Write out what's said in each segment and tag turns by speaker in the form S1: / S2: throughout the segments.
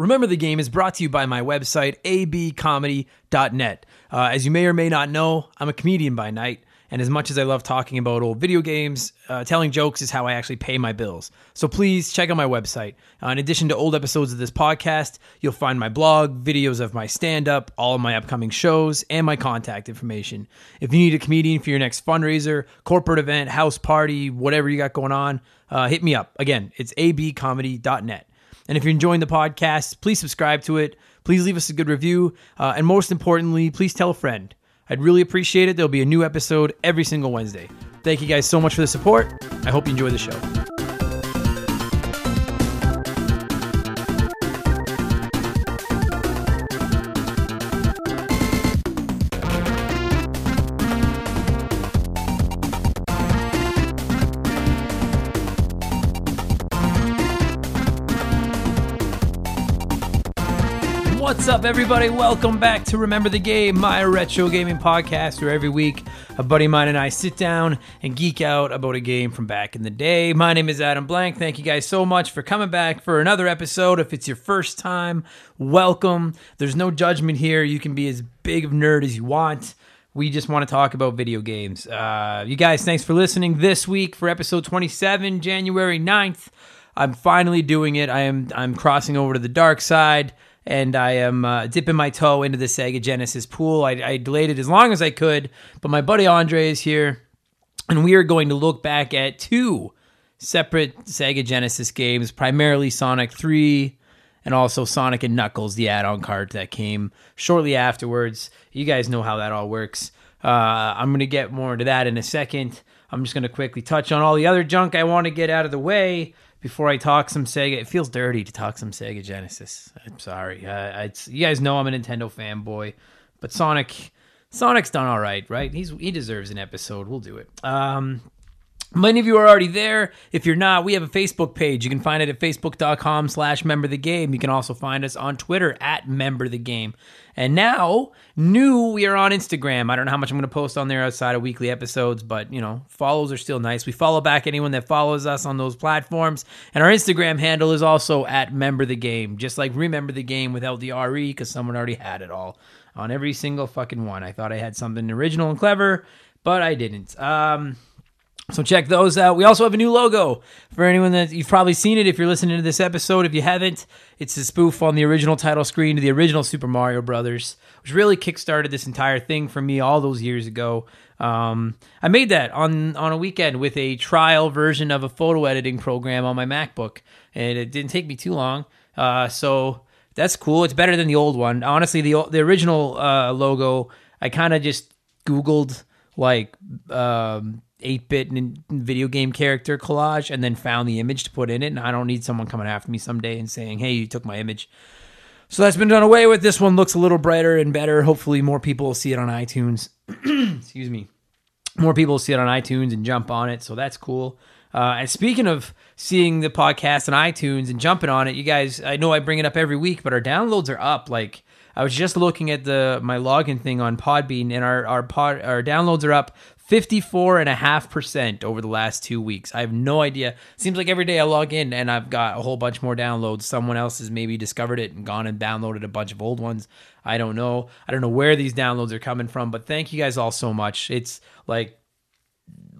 S1: Remember the Game is brought to you by my website, abcomedy.net. Uh, as you may or may not know, I'm a comedian by night, and as much as I love talking about old video games, uh, telling jokes is how I actually pay my bills. So please check out my website. Uh, in addition to old episodes of this podcast, you'll find my blog, videos of my stand up, all of my upcoming shows, and my contact information. If you need a comedian for your next fundraiser, corporate event, house party, whatever you got going on, uh, hit me up. Again, it's abcomedy.net. And if you're enjoying the podcast, please subscribe to it. Please leave us a good review. Uh, and most importantly, please tell a friend. I'd really appreciate it. There'll be a new episode every single Wednesday. Thank you guys so much for the support. I hope you enjoy the show. Up, everybody? Welcome back to Remember the Game, my retro gaming podcast, where every week a buddy of mine and I sit down and geek out about a game from back in the day. My name is Adam Blank. Thank you guys so much for coming back for another episode. If it's your first time, welcome. There's no judgment here. You can be as big of nerd as you want. We just want to talk about video games. Uh, you guys, thanks for listening this week for episode 27, January 9th. I'm finally doing it. I am I'm crossing over to the dark side and I am uh, dipping my toe into the Sega Genesis pool. I, I delayed it as long as I could, but my buddy Andre is here, and we are going to look back at two separate Sega Genesis games, primarily Sonic 3 and also Sonic and Knuckles, the add-on card that came shortly afterwards. You guys know how that all works. Uh, I'm going to get more into that in a second. I'm just going to quickly touch on all the other junk I want to get out of the way before I talk some Sega. It feels dirty to talk some Sega Genesis. I'm sorry. Uh, it's, you guys know I'm a Nintendo fanboy, but Sonic, Sonic's done all right, right? He's he deserves an episode. We'll do it. Um, Many of you are already there. If you're not, we have a Facebook page. You can find it at facebook.com slash member the game. You can also find us on Twitter at member the game. And now, new, we are on Instagram. I don't know how much I'm going to post on there outside of weekly episodes, but you know, follows are still nice. We follow back anyone that follows us on those platforms. And our Instagram handle is also at member the game, just like remember the game without the RE because someone already had it all on every single fucking one. I thought I had something original and clever, but I didn't. Um, so check those out. We also have a new logo for anyone that you've probably seen it if you're listening to this episode. If you haven't, it's a spoof on the original title screen to the original Super Mario Brothers, which really kickstarted this entire thing for me all those years ago. Um, I made that on on a weekend with a trial version of a photo editing program on my MacBook, and it didn't take me too long. Uh, so that's cool. It's better than the old one. Honestly, the the original uh, logo, I kind of just Googled like. Um, 8-bit video game character collage and then found the image to put in it and I don't need someone coming after me someday and saying, "Hey, you took my image." So that's been done away with. This one looks a little brighter and better. Hopefully more people will see it on iTunes. Excuse me. More people will see it on iTunes and jump on it, so that's cool. Uh, and speaking of seeing the podcast on iTunes and jumping on it, you guys, I know I bring it up every week, but our downloads are up. Like I was just looking at the my login thing on Podbean, and our our pod our downloads are up 54.5% over the last two weeks. I have no idea. Seems like every day I log in and I've got a whole bunch more downloads. Someone else has maybe discovered it and gone and downloaded a bunch of old ones. I don't know. I don't know where these downloads are coming from, but thank you guys all so much. It's like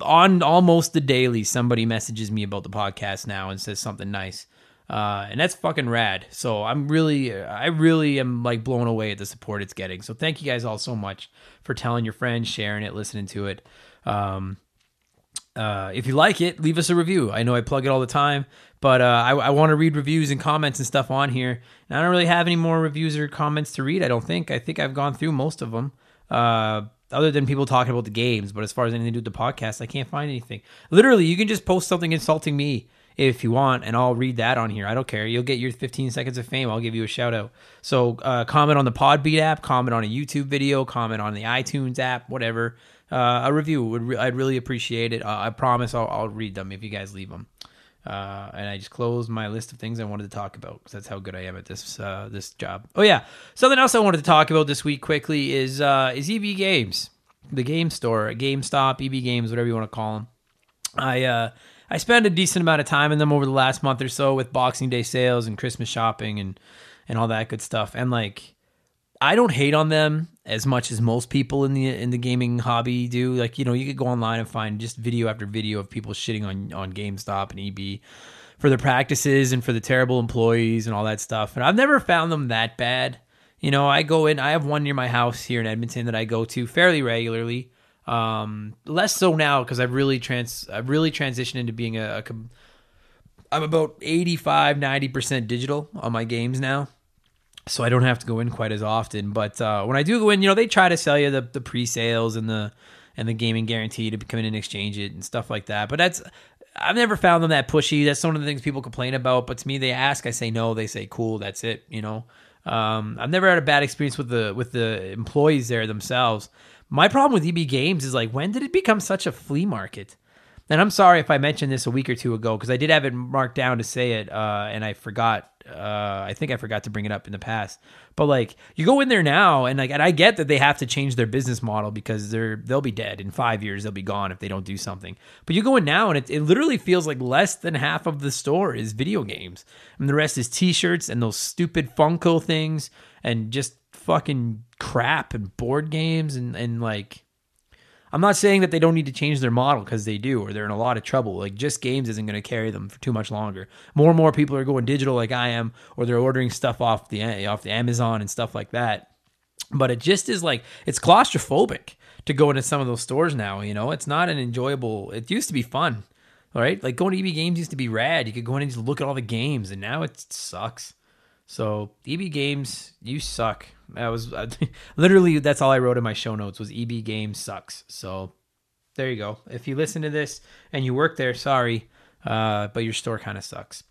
S1: on almost the daily, somebody messages me about the podcast now and says something nice. Uh, and that's fucking rad. So I'm really, I really am like blown away at the support it's getting. So thank you guys all so much for telling your friends, sharing it, listening to it. Um, uh, if you like it, leave us a review. I know I plug it all the time, but uh, I, I want to read reviews and comments and stuff on here. And I don't really have any more reviews or comments to read. I don't think. I think I've gone through most of them. Uh, other than people talking about the games, but as far as anything to do with the podcast, I can't find anything. Literally, you can just post something insulting me if you want, and I'll read that on here. I don't care. You'll get your 15 seconds of fame. I'll give you a shout out. So uh, comment on the Podbean app, comment on a YouTube video, comment on the iTunes app, whatever. Uh, a review would re- I'd really appreciate it. Uh, I promise I'll, I'll, read them if you guys leave them. Uh, and I just closed my list of things I wanted to talk about because that's how good I am at this uh, this job. Oh yeah, something else I wanted to talk about this week quickly is uh, is EB Games, the game store, GameStop, EB Games, whatever you want to call them. I I spent a decent amount of time in them over the last month or so with Boxing Day sales and Christmas shopping and and all that good stuff. And like I don't hate on them as much as most people in the in the gaming hobby do. Like, you know, you could go online and find just video after video of people shitting on on GameStop and EB for their practices and for the terrible employees and all that stuff. And I've never found them that bad. You know, I go in. I have one near my house here in Edmonton that I go to fairly regularly. Um, less so now because I've really trans I've really transitioned into being a, a I'm about 85 90% digital on my games now. So I don't have to go in quite as often, but uh, when I do go in, you know, they try to sell you the, the pre-sales and the and the gaming guarantee to come in and exchange it and stuff like that. But that's I've never found them that pushy. That's one of the things people complain about. But to me, they ask, I say no. They say cool. That's it. You know, um, I've never had a bad experience with the with the employees there themselves. My problem with EB Games is like, when did it become such a flea market? And I'm sorry if I mentioned this a week or two ago because I did have it marked down to say it, uh, and I forgot uh, I think I forgot to bring it up in the past. But like you go in there now and like and I get that they have to change their business model because they're they'll be dead in five years, they'll be gone if they don't do something. But you go in now and it, it literally feels like less than half of the store is video games. And the rest is t-shirts and those stupid Funko things and just fucking crap and board games and, and like I'm not saying that they don't need to change their model because they do, or they're in a lot of trouble. Like just games isn't going to carry them for too much longer. More and more people are going digital, like I am, or they're ordering stuff off the off the Amazon and stuff like that. But it just is like it's claustrophobic to go into some of those stores now. You know, it's not an enjoyable. It used to be fun, right? Like going to EB Games used to be rad. You could go in and just look at all the games, and now it sucks. So EB Games, you suck. That was literally that's all I wrote in my show notes was EB Games sucks. So there you go. If you listen to this and you work there, sorry, uh, but your store kind of sucks.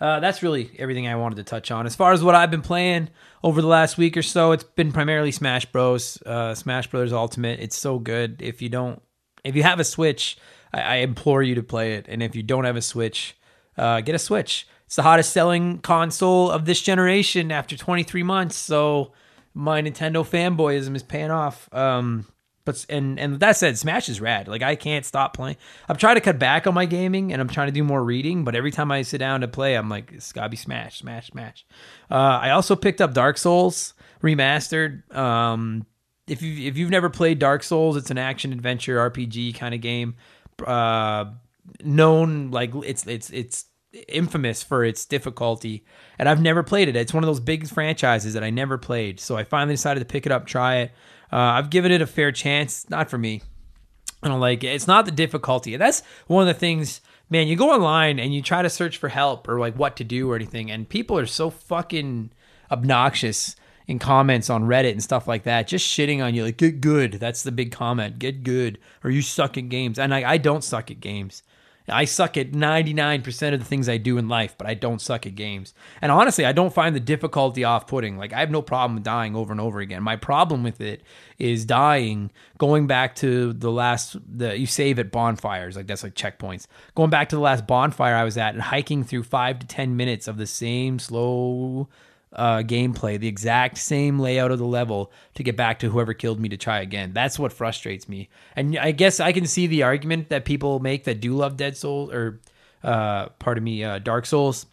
S1: Uh, that's really everything I wanted to touch on. As far as what I've been playing over the last week or so, it's been primarily Smash Bros. Uh, Smash Brothers Ultimate. It's so good. If you don't, if you have a Switch, I, I implore you to play it. And if you don't have a Switch, uh, get a Switch. It's the hottest selling console of this generation after 23 months. So my Nintendo fanboyism is paying off. Um, but and and that said, Smash is rad. Like I can't stop playing. I'm trying to cut back on my gaming and I'm trying to do more reading. But every time I sit down to play, I'm like, it's gotta be Smash, Smash, Smash. Uh, I also picked up Dark Souls remastered. Um, if you if you've never played Dark Souls, it's an action adventure RPG kind of game. Uh, known like it's it's it's infamous for its difficulty and I've never played it. It's one of those big franchises that I never played. So I finally decided to pick it up, try it. Uh, I've given it a fair chance. Not for me. I don't like it. It's not the difficulty. That's one of the things, man, you go online and you try to search for help or like what to do or anything and people are so fucking obnoxious in comments on Reddit and stuff like that, just shitting on you like get good. That's the big comment. Get good or you suck at games. And I, I don't suck at games. I suck at 99% of the things I do in life, but I don't suck at games. And honestly, I don't find the difficulty off putting. Like, I have no problem dying over and over again. My problem with it is dying, going back to the last, the you save at bonfires, like that's like checkpoints. Going back to the last bonfire I was at and hiking through five to 10 minutes of the same slow uh, gameplay, the exact same layout of the level to get back to whoever killed me to try again. That's what frustrates me. And I guess I can see the argument that people make that do love Dead Souls or, uh, pardon me, uh, Dark Souls.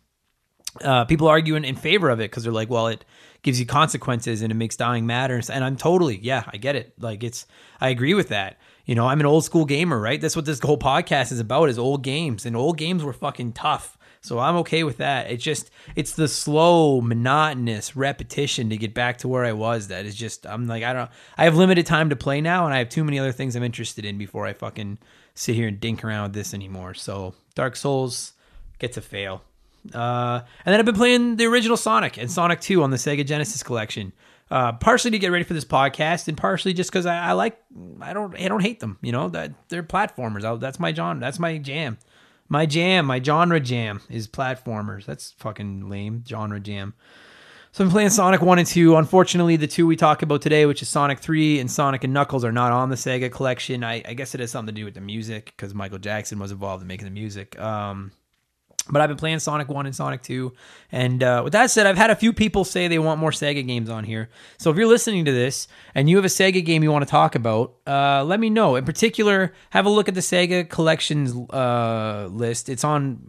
S1: Uh, people arguing in favor of it because they're like, well, it gives you consequences and it makes dying matter. And I'm totally, yeah, I get it. Like it's, I agree with that. You know, I'm an old school gamer, right? That's what this whole podcast is about is old games and old games were fucking tough so I'm okay with that. It's just it's the slow, monotonous repetition to get back to where I was that is just I'm like I don't I have limited time to play now and I have too many other things I'm interested in before I fucking sit here and dink around with this anymore. So Dark Souls gets a fail. Uh, and then I've been playing the original Sonic and Sonic 2 on the Sega Genesis collection. Uh, partially to get ready for this podcast, and partially just because I, I, like I don't I don't hate them. You know that they're platformers. I, that's my genre. That's my jam. My jam, my genre jam is platformers. That's fucking lame. Genre jam. So I'm playing Sonic 1 and 2. Unfortunately, the two we talk about today, which is Sonic 3 and Sonic and Knuckles, are not on the Sega collection. I, I guess it has something to do with the music because Michael Jackson was involved in making the music. Um, But I've been playing Sonic 1 and Sonic 2. And uh, with that said, I've had a few people say they want more Sega games on here. So if you're listening to this and you have a Sega game you want to talk about, uh, let me know. In particular, have a look at the Sega collections uh, list. It's on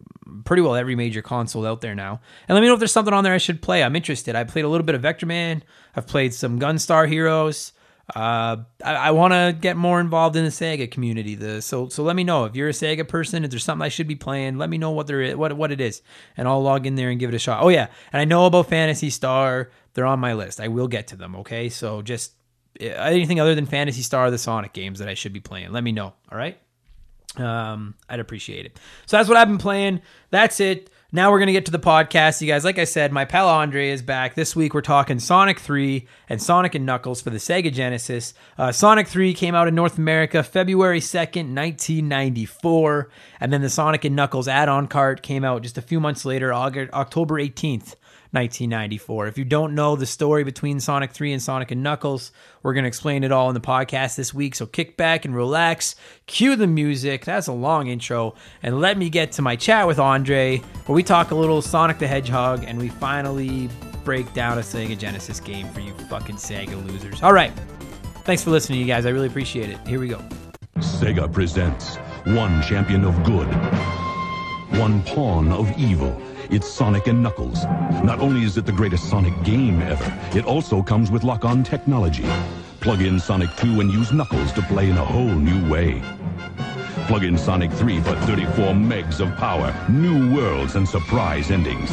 S1: pretty well every major console out there now. And let me know if there's something on there I should play. I'm interested. I played a little bit of Vectorman, I've played some Gunstar Heroes. Uh, I, I want to get more involved in the Sega community. The so so let me know if you're a Sega person. If there's something I should be playing, let me know what there is, what what it is, and I'll log in there and give it a shot. Oh yeah, and I know about Phantasy Star. They're on my list. I will get to them. Okay, so just eh, anything other than Phantasy Star, the Sonic games that I should be playing. Let me know. All right. Um, I'd appreciate it. So that's what I've been playing. That's it. Now we're going to get to the podcast. You guys, like I said, my pal Andre is back. This week we're talking Sonic 3 and Sonic and Knuckles for the Sega Genesis. Uh, Sonic 3 came out in North America February 2nd, 1994. And then the Sonic and Knuckles add on cart came out just a few months later, August, October 18th, 1994. If you don't know the story between Sonic 3 and Sonic and Knuckles, we're going to explain it all in the podcast this week. So kick back and relax, cue the music. That's a long intro. And let me get to my chat with Andre, where we talk a little Sonic the Hedgehog and we finally break down a Sega Genesis game for you fucking Sega losers. All right. Thanks for listening, you guys. I really appreciate it. Here we go.
S2: Sega presents one champion of good, one pawn of evil it's Sonic and Knuckles. Not only is it the greatest Sonic game ever, it also comes with lock-on technology. Plug in Sonic 2 and use Knuckles to play in a whole new way. Plug in Sonic 3 for 34 megs of power, new worlds, and surprise endings.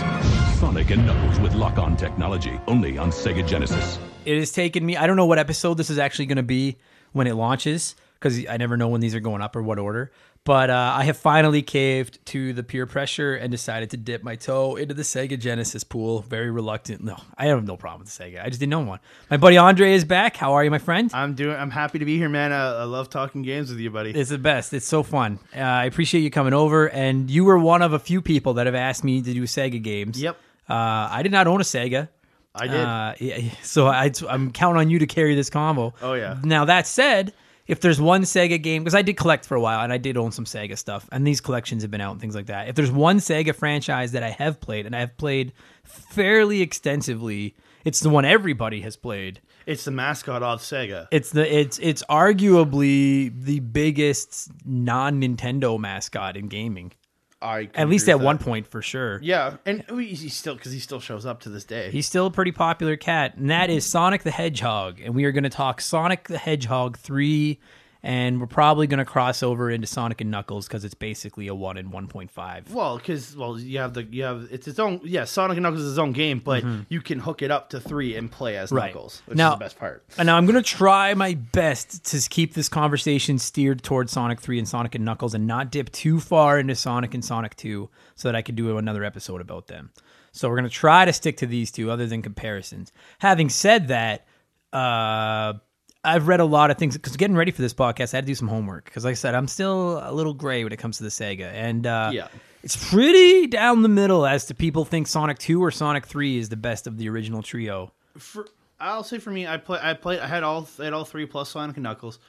S2: Sonic and Knuckles with lock-on technology, only on Sega Genesis.
S1: It has taken me, I don't know what episode this is actually going to be when it launches, because I never know when these are going up or what order. But uh, I have finally caved to the peer pressure and decided to dip my toe into the Sega Genesis pool. Very reluctant. No, I have no problem with Sega. I just didn't know one. My buddy Andre is back. How are you, my friend?
S3: I'm doing. I'm happy to be here, man. I, I love talking games with you, buddy.
S1: It's the best. It's so fun. Uh, I appreciate you coming over. And you were one of a few people that have asked me to do Sega games.
S3: Yep.
S1: Uh, I did not own a Sega.
S3: I did.
S1: Uh, yeah, so I, I'm counting on you to carry this combo.
S3: Oh yeah.
S1: Now that said, if there's one Sega game, because I did collect for a while and I did own some Sega stuff, and these collections have been out and things like that. If there's one Sega franchise that I have played and I have played fairly extensively, it's the one everybody has played.
S3: It's the mascot of Sega.
S1: It's the it's it's arguably the biggest non Nintendo mascot in gaming.
S3: I
S1: at least at one point for sure.
S3: Yeah, and he still because he still shows up to this day.
S1: He's still a pretty popular cat, and that is Sonic the Hedgehog. And we are going to talk Sonic the Hedgehog three and we're probably going to cross over into Sonic and Knuckles because it's basically a one and one point five.
S3: Well, because well, you have the you have it's its own yeah. Sonic and Knuckles is its own game, but mm-hmm. you can hook it up to three and play as right. Knuckles, which now, is the best part.
S1: And now I'm going to try my best to keep this conversation steered towards Sonic three and Sonic and Knuckles, and not dip too far into Sonic and Sonic two, so that I could do another episode about them. So we're going to try to stick to these two, other than comparisons. Having said that. Uh, I've read a lot of things because getting ready for this podcast, I had to do some homework because, like I said, I'm still a little gray when it comes to the Sega, and uh, yeah, it's pretty down the middle as to people think Sonic Two or Sonic Three is the best of the original trio.
S3: For I'll say for me, I play, I played, I had all, I had all three plus Sonic and Knuckles.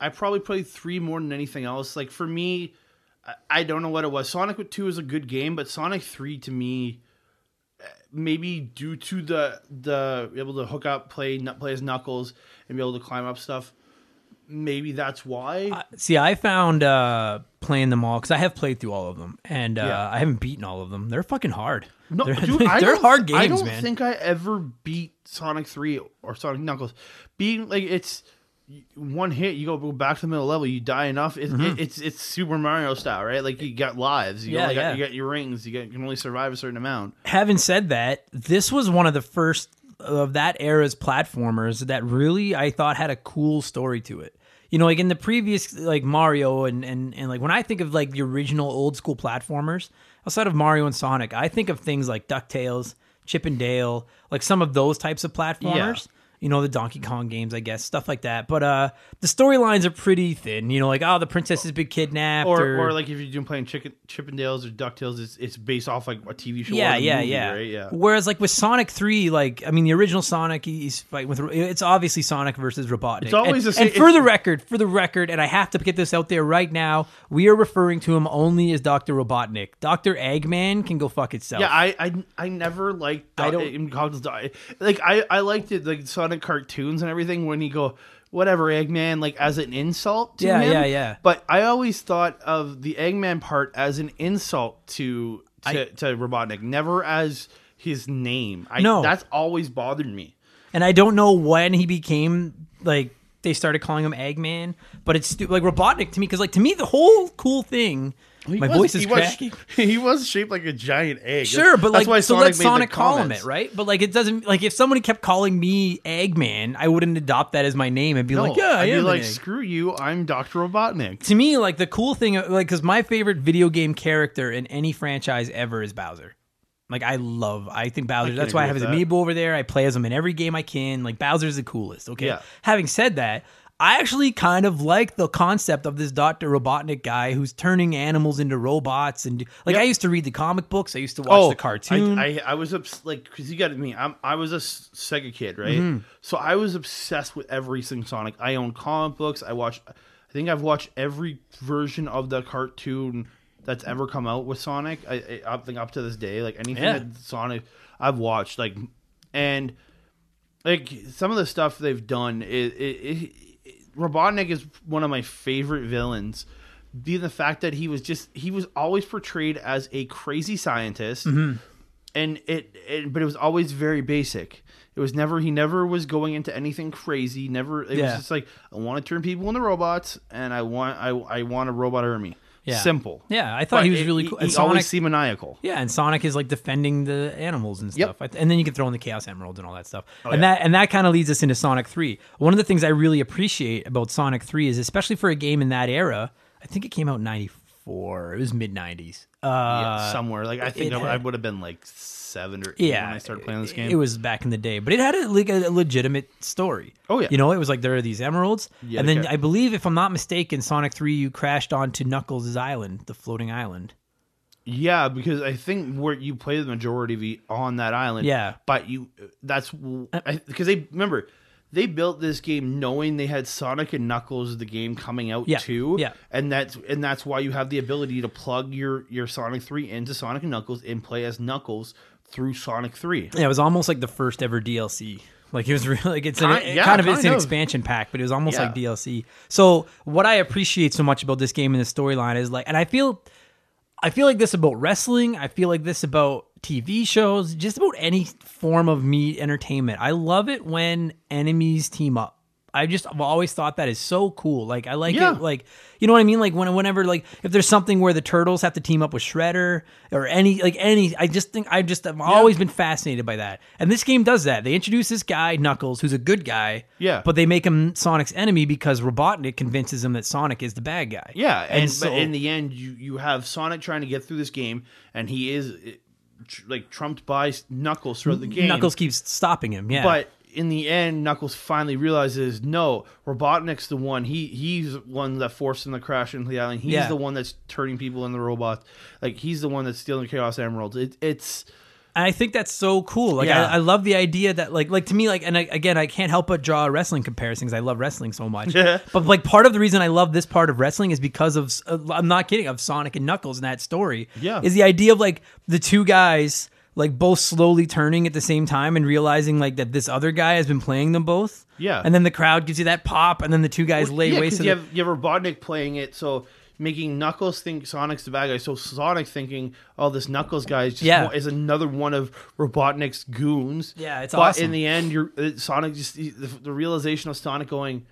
S3: I probably played three more than anything else. Like for me, I, I don't know what it was. Sonic Two is a good game, but Sonic Three to me maybe due to the the able to hook up, play play as Knuckles, and be able to climb up stuff. Maybe that's why.
S1: Uh, see, I found uh, playing them all because I have played through all of them, and uh, yeah. I haven't beaten all of them. They're fucking hard.
S3: No,
S1: they're,
S3: dude,
S1: they're hard games, man.
S3: I don't
S1: man.
S3: think I ever beat Sonic Three or Sonic Knuckles. Being like it's one hit, you go back to the middle level, you die enough. It, mm-hmm. it, it's it's Super Mario style, right? Like you got lives, you, yeah, yeah. Got, you got your rings, you, got, you can only survive a certain amount.
S1: Having said that, this was one of the first of that era's platformers that really I thought had a cool story to it. You know, like in the previous like Mario and and and like when I think of like the original old school platformers outside of Mario and Sonic, I think of things like Ducktales, Chip and Dale, like some of those types of platformers. Yeah you know, the Donkey Kong games, I guess, stuff like that. But uh, the storylines are pretty thin. You know, like oh, the princess has been kidnapped,
S3: Or,
S1: or,
S3: or like if you're doing playing Chicken, Chippendales or Ducktales, it's it's based off like a TV show.
S1: yeah,
S3: or
S1: yeah,
S3: movie,
S1: yeah,
S3: right? yeah.
S1: Whereas like with Sonic Three, like I mean, the original Sonic, he's fighting with. It's obviously Sonic versus Robotnik.
S3: It's always
S1: and,
S3: the same-
S1: And for the record, for the record, and I have to get this out there right now, we are referring to him only as Doctor Robotnik. Doctor Eggman can go fuck itself.
S3: Yeah, I, I I never liked
S1: I
S3: I
S1: don't
S3: like I I liked it like Sonic cartoons and everything when he go whatever Eggman like as an insult to
S1: Yeah,
S3: him.
S1: yeah, yeah.
S3: But I always thought of the Eggman part as an insult to to, to Robotnik, never as his name. I,
S1: No.
S3: that's always bothered me.
S1: and I don't know when he became like they started calling him Eggman, but it's like Robotnik to me because like to me the whole cool thing. My
S3: was-
S1: voice is
S3: he was, he was shaped like a giant egg.
S1: Sure, but
S3: that's
S1: like, so let
S3: made the
S1: Sonic call him it, right? But like, it doesn't like if somebody kept calling me Eggman, I wouldn't adopt that as my name and be
S3: No,
S1: like, yeah, I
S3: I'd be like, screw you, I'm Doctor Robotnik.
S1: to me, like the cool thing, like, because my favorite video game character in any franchise ever is Bowser. Like, I love, I think Bowser.
S3: can
S1: that's why I have his
S3: with
S1: amiibo over there. I play as him in every game I can. Like, Bowser's the coolest. Okay.
S3: Yeah.
S1: Having said that, I actually kind of like the concept of this Doctor Robotnik guy who's turning animals into robots and like
S3: Yep.
S1: I used to read the comic books. I used to watch the cartoon.
S3: Oh, I, I, I was obs- like, because you got me. I'm, I was a Sega kid, right?
S1: Mm-hmm.
S3: So I was obsessed with everything Sonic. I own comic books. I watched. I think I've watched every version of the cartoon that's ever come out with Sonic. I, I, I think up to this day, like anything
S1: Yeah.
S3: that Sonic, I've watched. Like, and like some of the stuff they've done it, it, Robotnik is one of my favorite villains. Being the fact that he was just he was always portrayed as a crazy scientist,
S1: Mm-hmm.
S3: and it, it but it was always very basic. It was never he never was going into anything crazy. Never it
S1: Yeah.
S3: was just like I want to turn people into robots, and I want I I want a robot army.
S1: Yeah.
S3: Simple.
S1: Yeah, I thought
S3: But
S1: he was
S3: it-
S1: really cool.
S3: He,
S1: And
S3: he
S1: Sonic-
S3: always seemed maniacal.
S1: Yeah, and Sonic is like defending the animals and
S3: Yep.
S1: stuff. I th- And then you can throw in the Chaos Emeralds and all that stuff. Oh, and
S3: yeah.
S1: that and that kind of leads us into Sonic 3. One of the things I really appreciate about Sonic 3 is especially for a game in that era, I think it came out in 94. It was mid 90s. Uh
S3: yeah, somewhere like I think
S1: it
S3: I, would have been like seven or eight
S1: yeah,
S3: when I started playing this game.
S1: It was back in the day, but it had a, like a legitimate story.
S3: Oh, yeah.
S1: you know, it was like there are these emeralds,
S3: Yeah,
S1: and then. I believe, if I'm not mistaken, Sonic Three you crashed onto Knuckles' island, the floating island.
S3: Yeah, because I think where you play the majority of it on that island.
S1: Yeah.
S3: but you that's because they remember they built this game knowing they had Sonic and Knuckles the game coming out
S1: Yeah,
S3: too.
S1: yeah.
S3: and that's and that's why you have the ability to plug your your Sonic Three into Sonic and Knuckles and play as Knuckles through Sonic Three.
S1: Yeah, it was almost like the first ever DLC. Like it was really like it's an,
S3: Kind- yeah,
S1: kind of it's
S3: kind
S1: an expansion pack, but it was almost
S3: Yeah.
S1: like DLC. So what I appreciate so much about this game and the storyline is like, and I feel, I feel like this about wrestling. I feel like this about TV shows, just about any form of meat entertainment. I love it when enemies team up. I just I've always thought that is so cool. Like I like
S3: Yeah.
S1: it. Like you know what I mean. Like when whenever like if there's something where the turtles have to team up with Shredder or any like any. I just think I just I've always been fascinated by that. And this game does that. They introduce this guy Knuckles, who's a good guy.
S3: Yeah.
S1: But they make him Sonic's enemy because Robotnik convinces him that Sonic is the bad guy.
S3: Yeah, and,
S1: so
S3: but in the end, you you have Sonic trying to get through this game, and he is tr- like trumped by Knuckles throughout the game.
S1: Knuckles keeps stopping him. Yeah.
S3: But in the end, Knuckles finally realizes no, Robotnik's the one. He he's one that forced him to crash into the island. He's
S1: Yeah.
S3: the one that's turning people into robots. Like he's the one that's stealing Chaos Emeralds. It, it's
S1: And I think that's so cool. Like
S3: Yeah.
S1: I, I love the idea that like like to me like and I, again I can't help but draw a wrestling comparisons. I love wrestling so much.
S3: Yeah.
S1: But like part of the reason I love this part of wrestling is because of uh, I'm not kidding of Sonic and Knuckles in that story.
S3: Yeah.
S1: Is the idea of like the two guys like both slowly turning at the same time and realizing like that this other guy has been playing them both.
S3: Yeah.
S1: And then the crowd gives you that pop and then the two guys lay
S3: yeah,
S1: waste
S3: because you
S1: the-
S3: have you have Robotnik playing it, so making Knuckles think Sonic's the bad guy. So Sonic thinking, oh, this Knuckles guy is just
S1: Yeah.
S3: one- is another one of Robotnik's goons.
S1: Yeah, it's
S3: but
S1: awesome.
S3: in the end, you're uh, Sonic just the, the realization of Sonic going.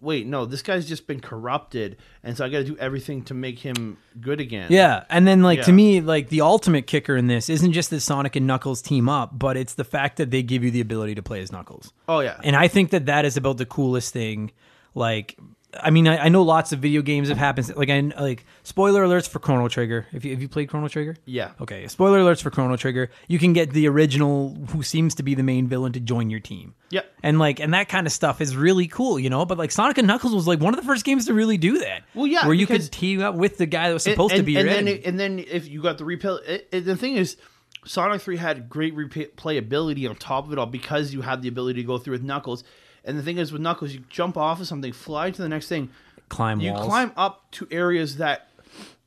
S3: Wait, no, this guy's just been corrupted, and so I got to do everything to make him good again.
S1: Yeah, and then like to me, like the ultimate kicker in this isn't just that Sonic and Knuckles team up, but it's the fact that they give you the ability to play as Knuckles.
S3: Oh yeah.
S1: And I think that that is about the coolest thing. Like, I mean, I, I know lots of video games have happened. Like, I like spoiler alerts for Chrono Trigger. If you, have you played Chrono Trigger?
S3: Yeah.
S1: Okay. Spoiler alerts for Chrono Trigger. You can get the original, who seems to be the main villain, to join your team.
S3: Yep.
S1: And like, and that kind of stuff is really cool, you know. But like, Sonic and Knuckles was like one of the first games to really do that.
S3: Well, yeah,
S1: where you could team up with the guy that was
S3: And-
S1: supposed to
S3: and-
S1: be your
S3: and then, it- and then if you got the it, it- the thing is, Sonic Three had great replayability on top of it all because you had the ability to go through with Knuckles. And the thing is, with Knuckles, you jump off of something, fly to the next thing.
S1: climb
S3: You
S1: walls.
S3: climb up to areas that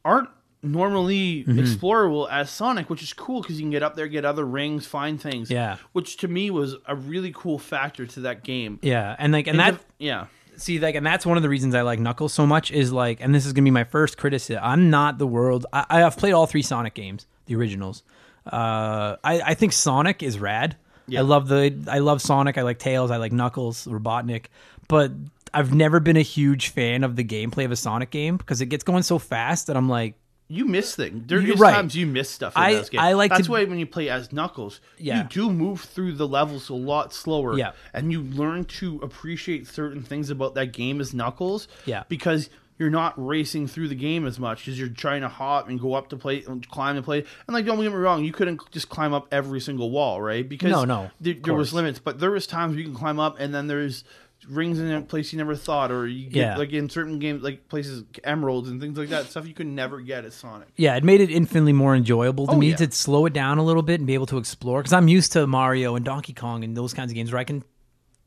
S3: aren't normally
S1: Mm-hmm.
S3: explorable as Sonic, which is cool because you can get up there, get other rings, find things.
S1: Yeah.
S3: Which to me was a really cool factor to that game.
S1: Yeah, and like, and,
S3: And
S1: that
S3: yeah.
S1: see like and that's one of the reasons i like knuckles so much is like and this is gonna be my first criticism i'm not the world i i've played all three sonic games the originals uh i i think sonic is rad
S3: Yeah.
S1: i love the i love sonic i like tails i like knuckles robotnik but i've never been a huge fan of the gameplay of a sonic game because it gets going so fast that i'm like
S3: You miss things. There is
S1: right.
S3: times you miss stuff in
S1: I-
S3: those games.
S1: I like
S3: That's
S1: to-
S3: why when you play as Knuckles,
S1: Yeah.
S3: you do move through the levels a lot slower.
S1: Yeah.
S3: And you learn to appreciate certain things about that game as Knuckles.
S1: Yeah.
S3: Because you're not racing through the game as much because you're trying to hop and go up to play and climb and play. And like, don't get me wrong, you couldn't just climb up every single wall, right? Because
S1: No, no,
S3: there, there was limits, but there was times you can climb up and then there's rings in a place you never thought, or you get
S1: Yeah.
S3: like in certain games, like places emeralds and things like that, stuff you could never get at Sonic.
S1: yeah, it made it infinitely more enjoyable to
S3: Oh,
S1: me
S3: yeah.
S1: to slow it down a little bit and be able to explore. Because I'm used to Mario and Donkey Kong and those kinds of games where I can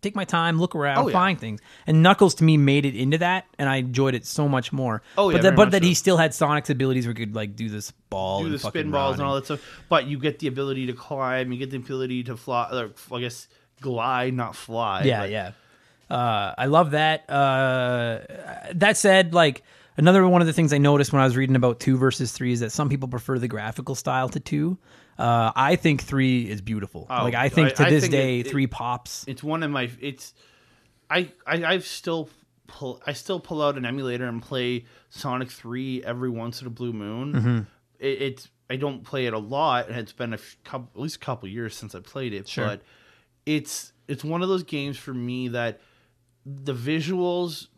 S1: take my time, look around,
S3: Oh, yeah.
S1: find things. And Knuckles to me made it into that, and I enjoyed it so much more.
S3: Oh, yeah,
S1: but that, but that
S3: so.
S1: he still had Sonic's abilities where he could like do this ball,
S3: do
S1: and
S3: the spin balls
S1: run
S3: and all that stuff. But you get the ability to climb, you get the ability to fly, or I guess glide, not fly.
S1: Yeah,
S3: but-
S1: yeah. Uh, I love that. Uh, that said, like another one of the things I noticed when I was reading about two versus three is that some people prefer the graphical style to two. Uh, I think three is beautiful.
S3: Oh,
S1: like I think to
S3: I
S1: this
S3: think
S1: day,
S3: it- it-
S1: three pops.
S3: It's one of my. It's I I I've still pull I still pull out an emulator and play Sonic Three every once in a blue moon.
S1: Mm-hmm.
S3: It, it's I don't play it a lot, and it's been a f- couple, at least a couple years since I played it.
S1: Sure.
S3: But it's it's one of those games for me that the visuals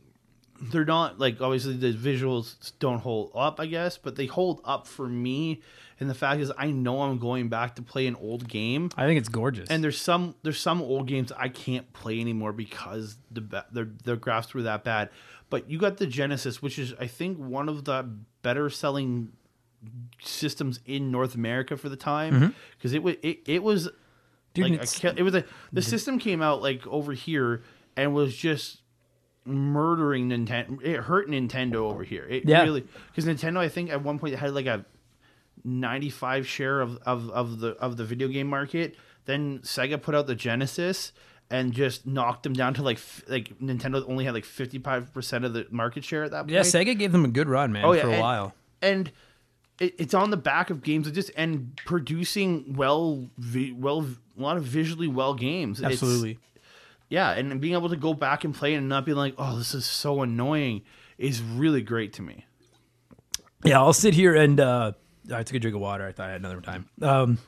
S3: they're not like obviously the visuals don't hold up i guess but they hold up for me and the fact is i know i'm going back to play an old game
S1: I think it's gorgeous.
S3: and there's some there's some old games I can't play anymore because the ba- their their graphs were that bad. But you got the Genesis, which is I think one of the better selling systems in North America for the time because it was it, it was
S1: Mm-hmm. Dude,
S3: like a,
S1: it's-
S3: ki- it was a the system came out like over here and was just murdering Nintendo. It hurt Nintendo over here. It
S1: Yeah.
S3: really because Nintendo I think at one point had like a 95 share of, of, of the of the video game market. Then Sega put out the Genesis and just knocked them down to like like Nintendo only had like 55% of the market share at that point.
S1: yeah, Sega gave them a good run, man,
S3: Oh, yeah,
S1: for a
S3: and-
S1: while.
S3: And it, it's on the back of games that just and producing well vi- well a lot of visually well games. It's-
S1: Absolutely.
S3: Yeah, and being able to go back and play and not be like, "Oh, this is so annoying," is really great to me.
S1: Yeah, I'll sit here and uh, I took a drink of water. I thought I had another time. Um,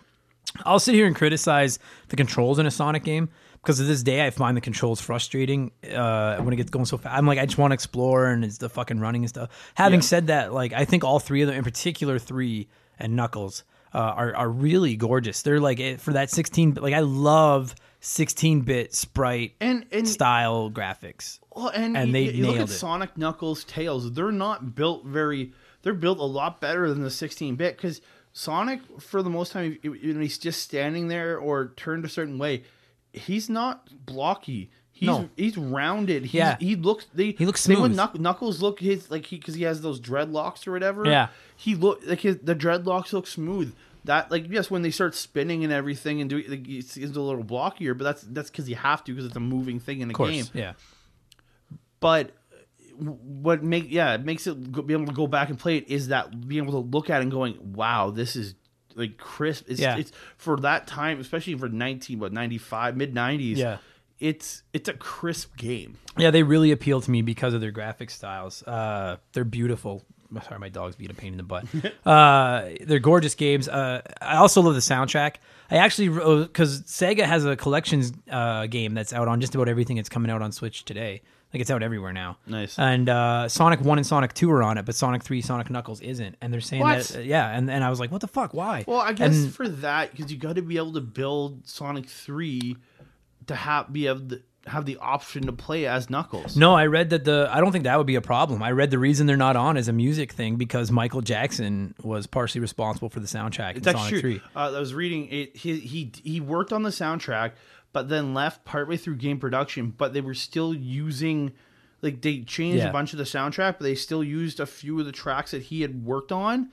S1: I'll sit here and criticize the controls in a Sonic game because to this day I find the controls frustrating uh, when it gets going so fast. I'm like, I just want to explore and it's the fucking running and stuff. Having
S3: Yeah.
S1: said that, like I think all three of them, in particular three and Knuckles, uh, are are really gorgeous. They're like for that 16. Like I love 16 bit sprite
S3: And and
S1: style graphics.
S3: Well, and,
S1: And
S3: you,
S1: they
S3: you look
S1: nailed
S3: at
S1: it.
S3: Sonic, Knuckles, Tails. They're not built very. They're built a lot better than the 16-bit because Sonic, for the most time, when he's just standing there or turned a certain way, he's not blocky. He's
S1: No.
S3: he's rounded. He's,
S1: Yeah.
S3: he looks. They,
S1: He looks smooth.
S3: Knuck- Knuckles. Look, his like he because he has those dreadlocks or whatever.
S1: Yeah.
S3: he look like his the dreadlocks look smooth. That like yes, when they start spinning and everything and doing, like, it's, it's a little blockier, but that's that's because you have to because it's a moving thing in a
S1: course,
S3: game
S1: yeah.
S3: but what make yeah it makes it go, be able to go back and play it is that being able to look at it and going wow this is like crisp it's,
S1: Yeah.
S3: it's for that time especially for 19 what 95 mid 90s
S1: Yeah.
S3: it's it's a crisp game
S1: Yeah, they really appeal to me because of their graphic styles. Uh, they're beautiful. Sorry, my dog's being a pain in the butt. uh, they're gorgeous games. Uh, I also love the soundtrack. I actually because Sega has a collections uh, game that's out on just about everything that's coming out on Switch today. Like it's out everywhere now.
S3: Nice.
S1: And uh, Sonic One and Sonic Two are on it, but Sonic Three, Sonic Knuckles isn't. And they're saying
S3: What?
S1: that, uh, yeah. And and I was like, what the fuck? Why?
S3: Well, I guess
S1: And-
S3: for that, because you got to be able to build Sonic Three to have be able to have the option to play as Knuckles.
S1: No, I read that the. I don't think that would be a problem. I read the reason they're not on is a music thing because Michael Jackson was partially responsible for the soundtrack
S3: It's actually true. Uh, I was reading it. He, he he worked on the soundtrack, but then left partway through game production. But they were still using, like they changed
S1: Yeah.
S3: a bunch of the soundtrack, but they still used a few of the tracks that he had worked on.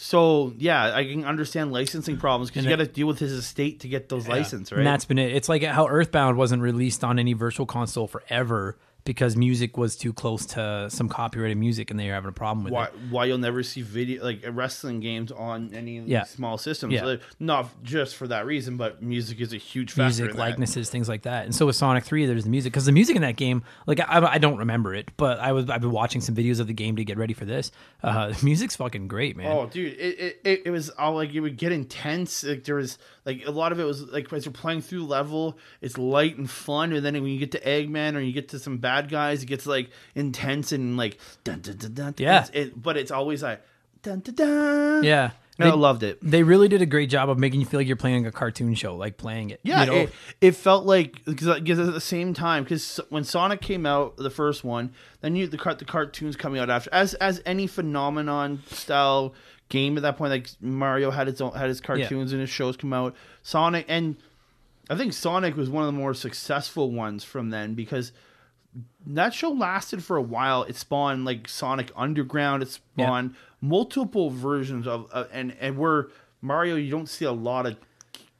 S3: So yeah, I can understand licensing problems because you got to deal with his estate to get those licenses, right?
S1: And that's been it. It's like how Earthbound wasn't released on any virtual console forever because music was too close to some copyrighted music and they were having a problem with
S3: why
S1: it.
S3: why you'll never see video like wrestling games on any
S1: Yeah.
S3: small systems.
S1: Yeah.
S3: Like, Not just for that reason, but music is a huge factor.
S1: Music, likenesses, things like that. And so with Sonic Three, there's the music because the music in that game, like I, I don't remember it, but I was I've been watching some videos of the game to get ready for this. Uh, music's fucking great, man.
S3: Oh, dude, it, it, it, it was all like it would get intense. Like there was like a lot of it was like as you're playing through level, it's light and fun, and then when you get to Eggman or you get to some bad guys, it gets like intense and like dun dun dun dun.
S1: Yeah.
S3: It's- it, but it's always like dun dun dun.
S1: Yeah,
S3: I
S1: They-
S3: loved it.
S1: They really did a great job of making you feel like you're playing a cartoon show, like playing it.
S3: Yeah,
S1: you know?
S3: it, it felt like because at the same time because when Sonic came out, the first one, then you the cart the cartoons coming out after as as any phenomenon style game at that point, like Mario had its own had his cartoons and his shows come out. Sonic and I think Sonic was one of the more successful ones from then because that show lasted for a while. It spawned like Sonic Underground. It
S1: Yeah.
S3: spawned multiple versions of uh, and and where Mario you don't see a lot of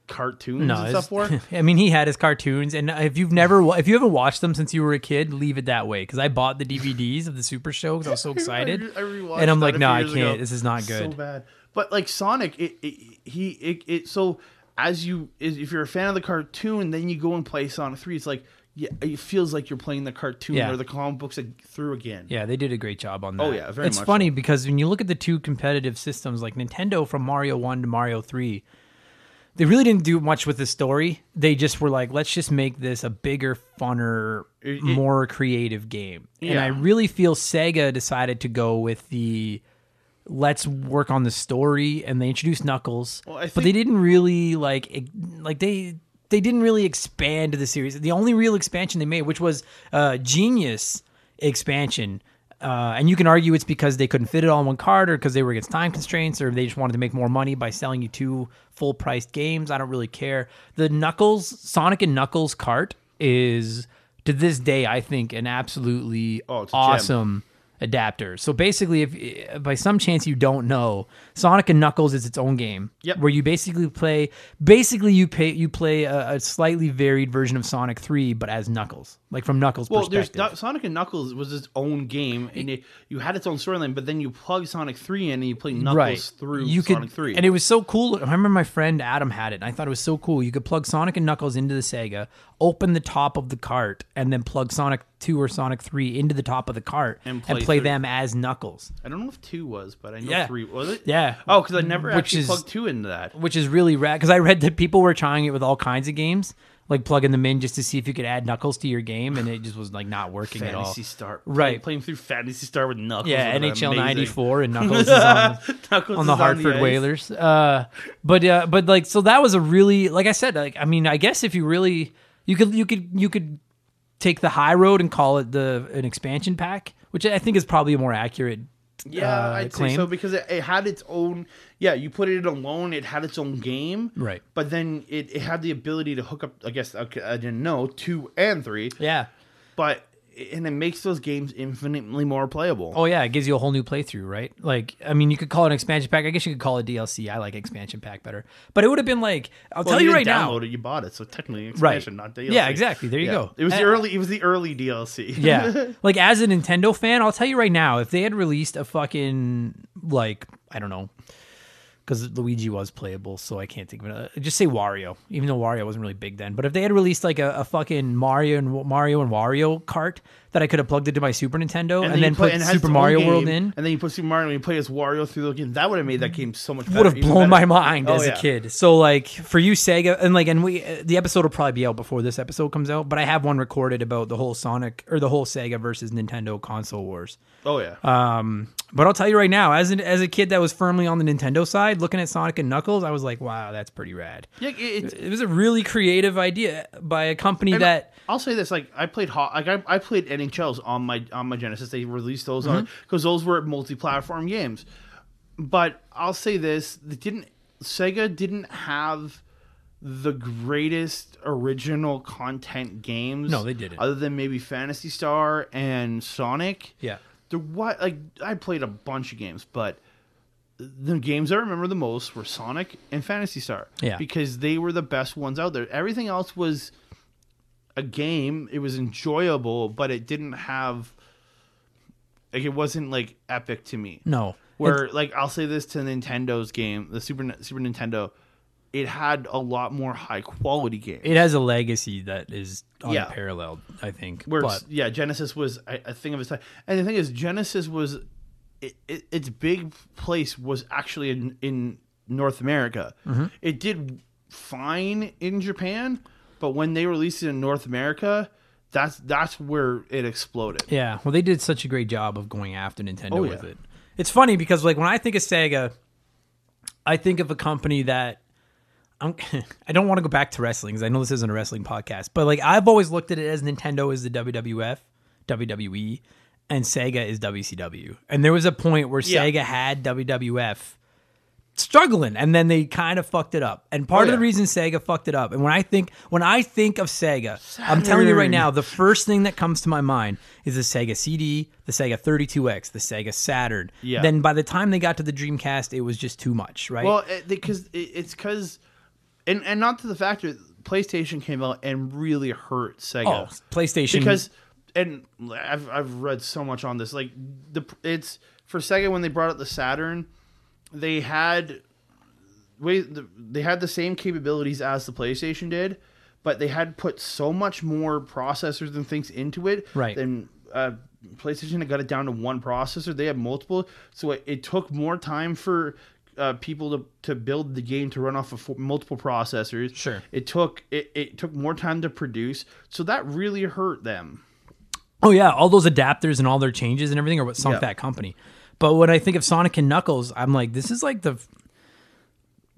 S3: cartoons
S1: no,
S3: and stuff for.
S1: I mean, he had his cartoons, and if you've never, if you haven't watched them since you were a kid, leave it that way. Because I bought the DVDs of the Super Show because I was so excited,
S3: I, re- I
S1: and I'm like, no, I can't.
S3: ago.
S1: This is not good.
S3: So bad. But like Sonic, it, it he it, it so as you is- if you're a fan of the cartoon, then you go and play Sonic Three. It's like yeah, it feels like you're playing the cartoon
S1: Yeah.
S3: or the comic books through again.
S1: Yeah, they did a great job on that.
S3: Oh, yeah, very
S1: It's
S3: much
S1: funny because when you look at the two competitive systems, like Nintendo from Mario One to Mario Three, they really didn't do much with the story. They just were like, let's just make this a bigger, funner,
S3: It-
S1: more creative game. And I
S3: Yeah.
S1: really feel Sega decided to go with the let's work on the story and they introduced Knuckles.
S3: Well, I
S1: but they
S3: think-
S1: didn't really like like they they didn't really expand the series. The only real expansion they made, which was uh Genius expansion. Uh, and you can argue it's because they couldn't fit it all in one card, or because they were against time constraints, or they just wanted to make more money by selling you two full priced games. I don't really care. The Knuckles, Sonic and Knuckles cart is to this day, I think, an absolutely
S3: Oh,
S1: awesome adapter. So basically, if by some chance you don't know, Sonic and Knuckles is its own game.
S3: Yep.
S1: Where you basically play, basically you pay you play a, a slightly varied version of Sonic Three, but as Knuckles, like from Knuckles'
S3: Well, there's
S1: perspective.
S3: not, Sonic and Knuckles was its own game, and it, you had its own storyline. But then you plug Sonic Three in, and you play Knuckles through
S1: you
S3: Sonic
S1: could,
S3: Three.
S1: and it was so cool. I remember my friend Adam had it, and I thought it was so cool. You could plug Sonic and Knuckles into the Sega, open the top of the cart, and then plug Sonic Two or Sonic Three into the top of the cart
S3: And
S1: and
S3: play
S1: play, them as Knuckles.
S3: I don't know if two was, but I know
S1: Yeah.
S3: three was it.
S1: Yeah.
S3: Oh, because I never
S1: Which
S3: actually
S1: is-
S3: plugged two into that.
S1: which is really rad because I read that people were trying it with all kinds of games, like plugging them in just to see if you could add Knuckles to your game, and it just was like not working at all.
S3: Phantasy Star,
S1: Right.
S3: Playing through Phantasy Star with Knuckles.
S1: Yeah, NHL '94 and Knuckles is on,
S3: Knuckles
S1: on the
S3: is
S1: Hartford
S3: ice.
S1: Whalers. Uh, but uh, but like so that was a really like I said like I mean I guess if you really you could you could you could take the high road and call it the an expansion pack, which I think is probably a more accurate.
S3: Yeah,
S1: uh,
S3: I'd
S1: claim.
S3: say so because it, it had its own. Yeah, you put it alone. It had its own game,
S1: Right.
S3: But then it, it had the ability to hook up. I guess okay, I didn't know two and three,
S1: Yeah.
S3: but and it makes those games infinitely more playable.
S1: Oh yeah, it gives you a whole new playthrough, right? Like, I mean, you could call it an expansion pack. I guess you could call it DLC. I like expansion pack better, but it would have been like, I'll
S3: Well,
S1: tell you,
S3: didn't
S1: right now.
S3: it. You bought it, so technically an
S1: Right.
S3: not DLC.
S1: Yeah, exactly. There you
S3: Yeah.
S1: go.
S3: It was the
S1: Uh,
S3: early. It was the early DLC.
S1: yeah, like as a Nintendo fan, I'll tell you right now, if they had released a fucking like, I don't know, because Luigi was playable, so I can't think of it. Uh, Just say Wario, even though Wario wasn't really big then. But if they had released like a, a fucking Mario and Mario and Wario cart, that I could have plugged into my Super Nintendo and,
S3: you
S1: then put
S3: has
S1: Super Mario
S3: game,
S1: World in.
S3: and then you put Super Mario and you play as Wario through the game. That would have made that game so much. better.
S1: would have blown my mind
S3: Oh,
S1: as
S3: yeah.
S1: a kid. So like for you Sega and like and we the episode will probably be out before this episode comes out, but I have one recorded about the whole Sonic or the whole Sega versus Nintendo console wars.
S3: Oh yeah.
S1: Um but I'll tell you right now, as an as a kid that was firmly on the Nintendo side, looking at Sonic and Knuckles, I was like, wow, that's pretty rad.
S3: yeah, it,
S1: It was a really creative idea by a company that
S3: I'll say this: like I played hot, like I, I played NHLs on my on my Genesis. They released those on
S1: Mm-hmm.
S3: because those were multi-platform games. But I'll say this: they didn't Sega didn't have the greatest original content games.
S1: No, they didn't.
S3: Other than maybe Phantasy Star and Sonic.
S1: yeah.
S3: There what like I played a bunch of games, but the games I remember the most were Sonic and Phantasy Star.
S1: Yeah.
S3: Because they were the best ones out there. Everything else was a game. It was enjoyable, but it didn't have like it wasn't like epic to me.
S1: No.
S3: Where like I'll say this to Nintendo's game, the Super Super Nintendo, it had a lot more high quality games.
S1: It has a legacy that is
S3: Yeah.
S1: unparalleled, I think.
S3: Where
S1: but
S3: yeah, Genesis was a, a thing of its time, and the thing is, Genesis was it, it, its big place was actually in, in North America.
S1: Mm-hmm.
S3: It did fine in Japan, but when they released it in North America, that's that's where it exploded.
S1: Yeah, well, they did such a great job of going after Nintendo
S3: Oh,
S1: with it. It's funny because like when I think of Sega, I think of a company that I'm, I don't want to go back to wrestling because I know this isn't a wrestling podcast, but like I've always looked at it as Nintendo is the WWF, WWE, and Sega is WCW. And there was a point where
S3: Yeah.
S1: Sega had WWF struggling and then they kind of fucked it up. And part
S3: Oh,
S1: of the reason Sega fucked it up and when I think when I think of Sega, I'm telling you right now the first thing that comes to my mind is the Sega CD, the Sega 32X, the Sega Saturn.
S3: Yeah.
S1: Then by the time they got to the Dreamcast, it was just too much, right?
S3: Well, because it, it's because, and and not to the fact that PlayStation came out and really hurt Sega.
S1: oh, PlayStation
S3: because and I've I've read so much on this. Like the it's for Sega when they brought out the Saturn, they had they had the same capabilities as the PlayStation did, but they had put so much more processors and things into it.
S1: Right.
S3: Then uh, PlayStation had got it down to one processor. They had multiple, so it, it took more time for. Uh, people to, to build the game to run off of four, multiple processors.
S1: Sure.
S3: It took it, it took more time to produce, so that really hurt them.
S1: Oh yeah, all those adapters and all their changes and everything are what sunk
S3: Yeah.
S1: that company. But when I think of Sonic and Knuckles, I'm like, this is like the.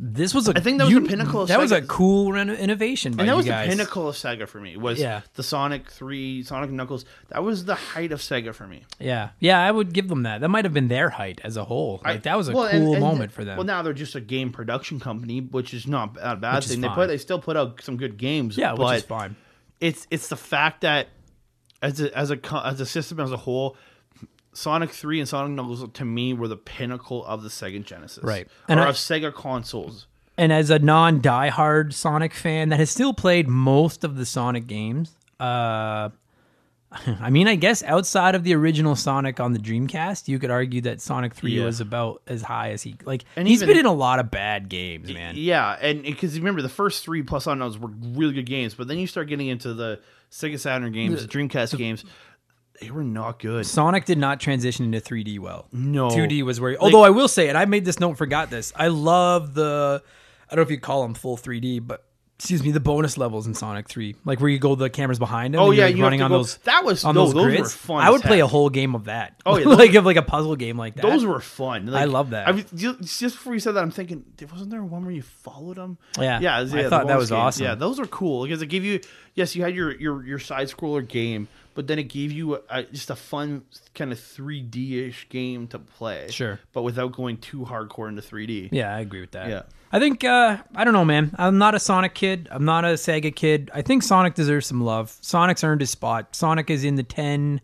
S1: This was a.
S3: I think that was the pinnacle of
S1: That was a cool reno- innovation
S3: and that
S1: you
S3: was
S1: guys.
S3: the pinnacle of Sega for me. Was
S1: Yeah.
S3: the Sonic Three, Sonic and Knuckles. That was the height of Sega for me.
S1: Yeah, yeah, I would give them that. That might have been their height as a whole. Like that was a
S3: Well,
S1: cool
S3: and-
S1: moment for them.
S3: Well, now they're just a game production company, which is not a bad
S1: Which
S3: thing. They put they still put out some good games.
S1: yeah,
S3: but
S1: which is fine.
S3: it's it's the fact that as a as a as a system as a whole. Sonic Three and Sonic Knuckles to me were the pinnacle of the Sega Genesis,
S1: Right.
S3: And or
S1: I-
S3: of Sega consoles.
S1: And as a non-diehard Sonic fan that has still played most of the Sonic games, uh, I mean, I guess outside of the original Sonic on the Dreamcast, you could argue that Sonic Three
S3: Yeah.
S1: was about as high as he like.
S3: And
S1: he's
S3: even-
S1: been in a lot of bad games, man.
S3: Yeah, and because remember the first three plus unknowns were really good games, but then you start getting into the Sega Saturn games, the Dreamcast games, they were not good.
S1: Sonic did not transition into 3D well.
S3: No.
S1: 2D was where. Although I will say, and I made this note and forgot this. I love the. I don't know if you call them full 3D, but excuse me, the bonus levels in Sonic 3, like where you go, the cameras behind him.
S3: Oh
S1: and you're,
S3: yeah,
S1: like,
S3: you
S1: running on
S3: go,
S1: those.
S3: That was
S1: on
S3: no,
S1: those,
S3: those,
S1: grids.
S3: fun.
S1: I would play a whole game of that.
S3: Oh, yeah,
S1: like of like a puzzle game like that.
S3: Those were fun. Like,
S1: I love that.
S3: I was, just before you said that, I'm thinking, wasn't there one where you followed them?
S1: Yeah.
S3: yeah.
S1: I
S3: yeah, the
S1: thought that was
S3: games.
S1: awesome.
S3: Yeah, those were cool because it gave you. Yes, you had your your your side scroller game, but then it gave you a, a, just a fun kind of 3D ish game to play.
S1: Sure.
S3: but without going too hardcore into 3D.
S1: Yeah, I agree with that.
S3: Yeah.
S1: I think uh, I don't know, man. I'm not a Sonic kid. I'm not a Sega kid. I think Sonic deserves some love. Sonic's earned his spot. Sonic is in the ten,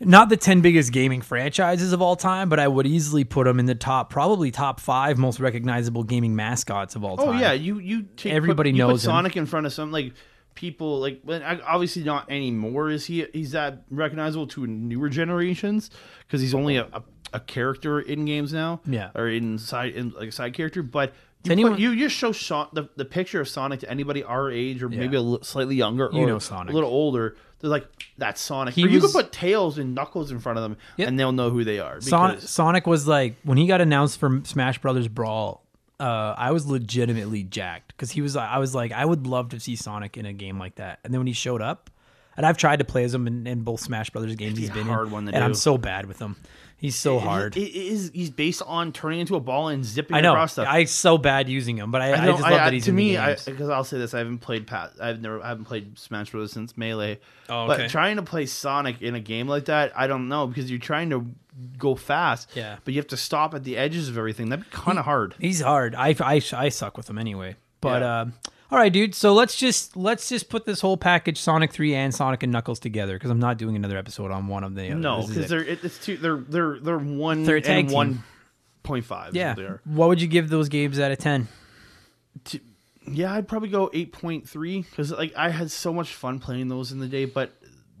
S1: not the ten biggest gaming franchises of all time, but I would easily put him in the top, probably top five most recognizable gaming mascots of all time.
S3: Oh yeah, you you take,
S1: Everybody
S3: put, you
S1: knows
S3: put
S1: him.
S3: Sonic in front of some like people like obviously not anymore is he he's that recognizable to newer generations because he's only a, a, a character in games now
S1: Yeah.
S3: or in side in like a side character but You,
S1: anyone-
S3: put, you just show Son- the, the picture of Sonic to anybody our age or maybe a slightly younger or
S1: You know Sonic.
S3: a little older. They're like, that's Sonic.
S1: He
S3: Or you could put Tails and Knuckles in front of them
S1: Yep.
S3: and they'll know who they are.
S1: Sonic,
S3: because-
S1: Sonic was like when he got announced for Smash Brothers Brawl. Uh, I was legitimately jacked because he was. I was like, I would love to see Sonic in a game like that. And then when he showed up, and I've tried to play as him in, in both Smash Brothers games he's been
S3: hard
S1: in,
S3: one to
S1: and I'm so bad with him. He's so hard.
S3: It is, he's based on turning into a ball and zipping
S1: I know.
S3: across stuff.
S1: I so bad using him, but I, I,
S3: know,
S1: just love that he's
S3: to me because I'll say this: I haven't played Pat. I've never, I haven't played Smash Bros. since Melee.
S1: Oh, okay.
S3: But trying to play Sonic in a game like that, I don't know because you're trying to go fast.
S1: Yeah.
S3: But you have to stop at the edges of everything. That'd be kind of hard.
S1: He's hard. I, I, I suck with him anyway. But
S3: Yeah.
S1: uh, all right, dude. So let's just let's just put this whole package, Sonic Three and Sonic and Knuckles, together because I'm not doing another episode on one of the. other.
S3: No, because
S1: it.
S3: they're it, it's two. They're they're they're one
S1: They're
S3: and one point five.
S1: yeah.
S3: They are.
S1: What would you give those games out of ten?
S3: Yeah, I'd probably go eight point three because like I had so much fun playing those in the day, but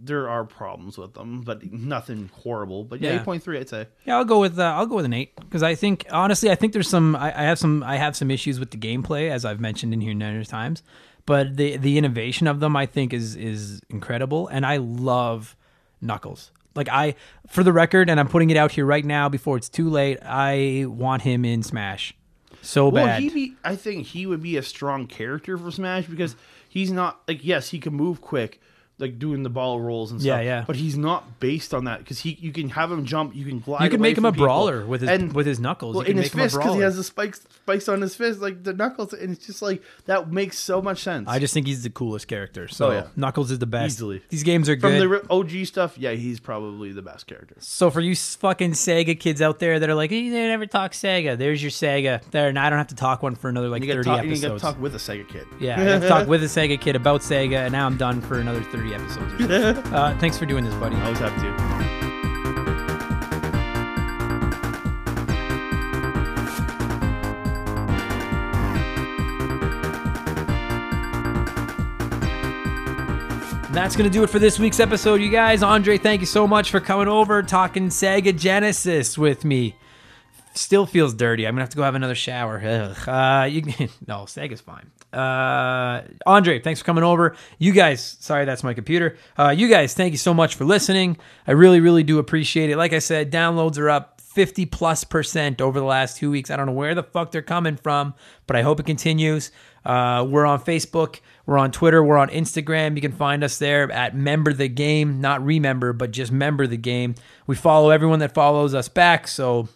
S3: there are problems with them, but nothing horrible. But yeah,
S1: Yeah.
S3: eight point three, I'd say.
S1: Yeah, I'll go with uh, I'll go with an eight because I think honestly I think there's some I, I have some I have some issues with the gameplay as I've mentioned in here numerous times, but the the innovation of them I think is is incredible and I love Knuckles. Like I, for the record, and I'm putting it out here right now before it's too late. I want him in Smash, so
S3: Well,
S1: bad.
S3: he be. I think he would be a strong character for Smash because he's not like yes, he can move quick, like doing the ball rolls and
S1: Yeah,
S3: stuff.
S1: yeah.
S3: But he's not based on that because he you can have him jump, you can glide.
S1: you can make him a
S3: people.
S1: brawler with his
S3: and
S1: with his knuckles.
S3: well
S1: you can
S3: in his fist because he has the spikes spikes on his fist like the knuckles, and it's just like that makes so much sense.
S1: I just think he's the coolest character. So
S3: Oh, yeah.
S1: Knuckles is the best.
S3: Easily.
S1: These games are
S3: from
S1: good.
S3: the OG stuff, yeah, he's probably the best character.
S1: So for you fucking Sega kids out there that are like, hey, they never talk Sega. There's your Sega. There, and I don't have to talk one for another like
S3: You
S1: 30
S3: talk, you got to
S1: episodes.
S3: talk with a Sega kid.
S1: yeah, I have to talk with a Sega kid about Sega, and now I'm done for another 30 episodes. Uh, thanks for doing this, buddy.
S3: I always have to.
S1: That's going to do it for this week's episode, you guys. Andre, thank you so much for coming over, talking Sega Genesis with me. Still feels dirty. I'm going to have to go have another shower. Ugh. Uh, you can, No, Sega's fine. Uh, Andre, thanks for coming over. You guys, sorry, that's my computer. Uh, you guys, thank you so much for listening. I really, really do appreciate it. Like I said, downloads are up 50 plus percent over the last two weeks. I don't know where the fuck they're coming from, but I hope it continues. Uh, we're on Facebook, we're on Twitter, we're on Instagram. You can find us there at Member the Game, not Remember, but just Member the Game. We follow everyone that follows us back, so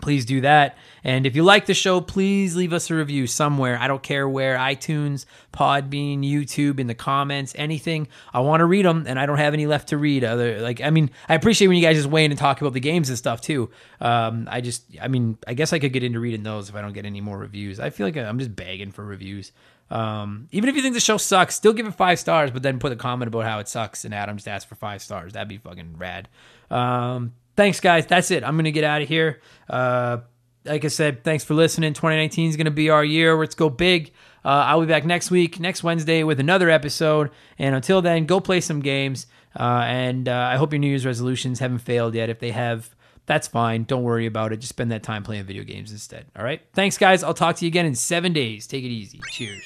S1: please do that. And if you like the show, please leave us a review somewhere. I don't care where iTunes, Podbean, YouTube, in the comments, anything. I want to read them, and I don't have any left to read. Other like, I mean, I appreciate when you guys just weigh in and talk about the games and stuff too. Um, I just, I mean, I guess I could get into reading those if I don't get any more reviews. I feel like I'm just begging for reviews. Um, even if you think the show sucks, still give it five stars, but then put a comment about how it sucks, and Adam just ask for five stars. That'd be fucking rad. Um, thanks, guys. That's it. I'm gonna get out of here. Uh, like I said, thanks for listening. 2019 is gonna be our year. Let's go big. Uh, I'll be back next week, next Wednesday, with another episode. And until then, go play some games. Uh, and uh, I hope your New Year's resolutions haven't failed yet. If they have, that's fine. Don't worry about it. Just spend that time playing video games instead. All right. Thanks, guys. I'll talk to you again in seven days. Take it easy. Cheers.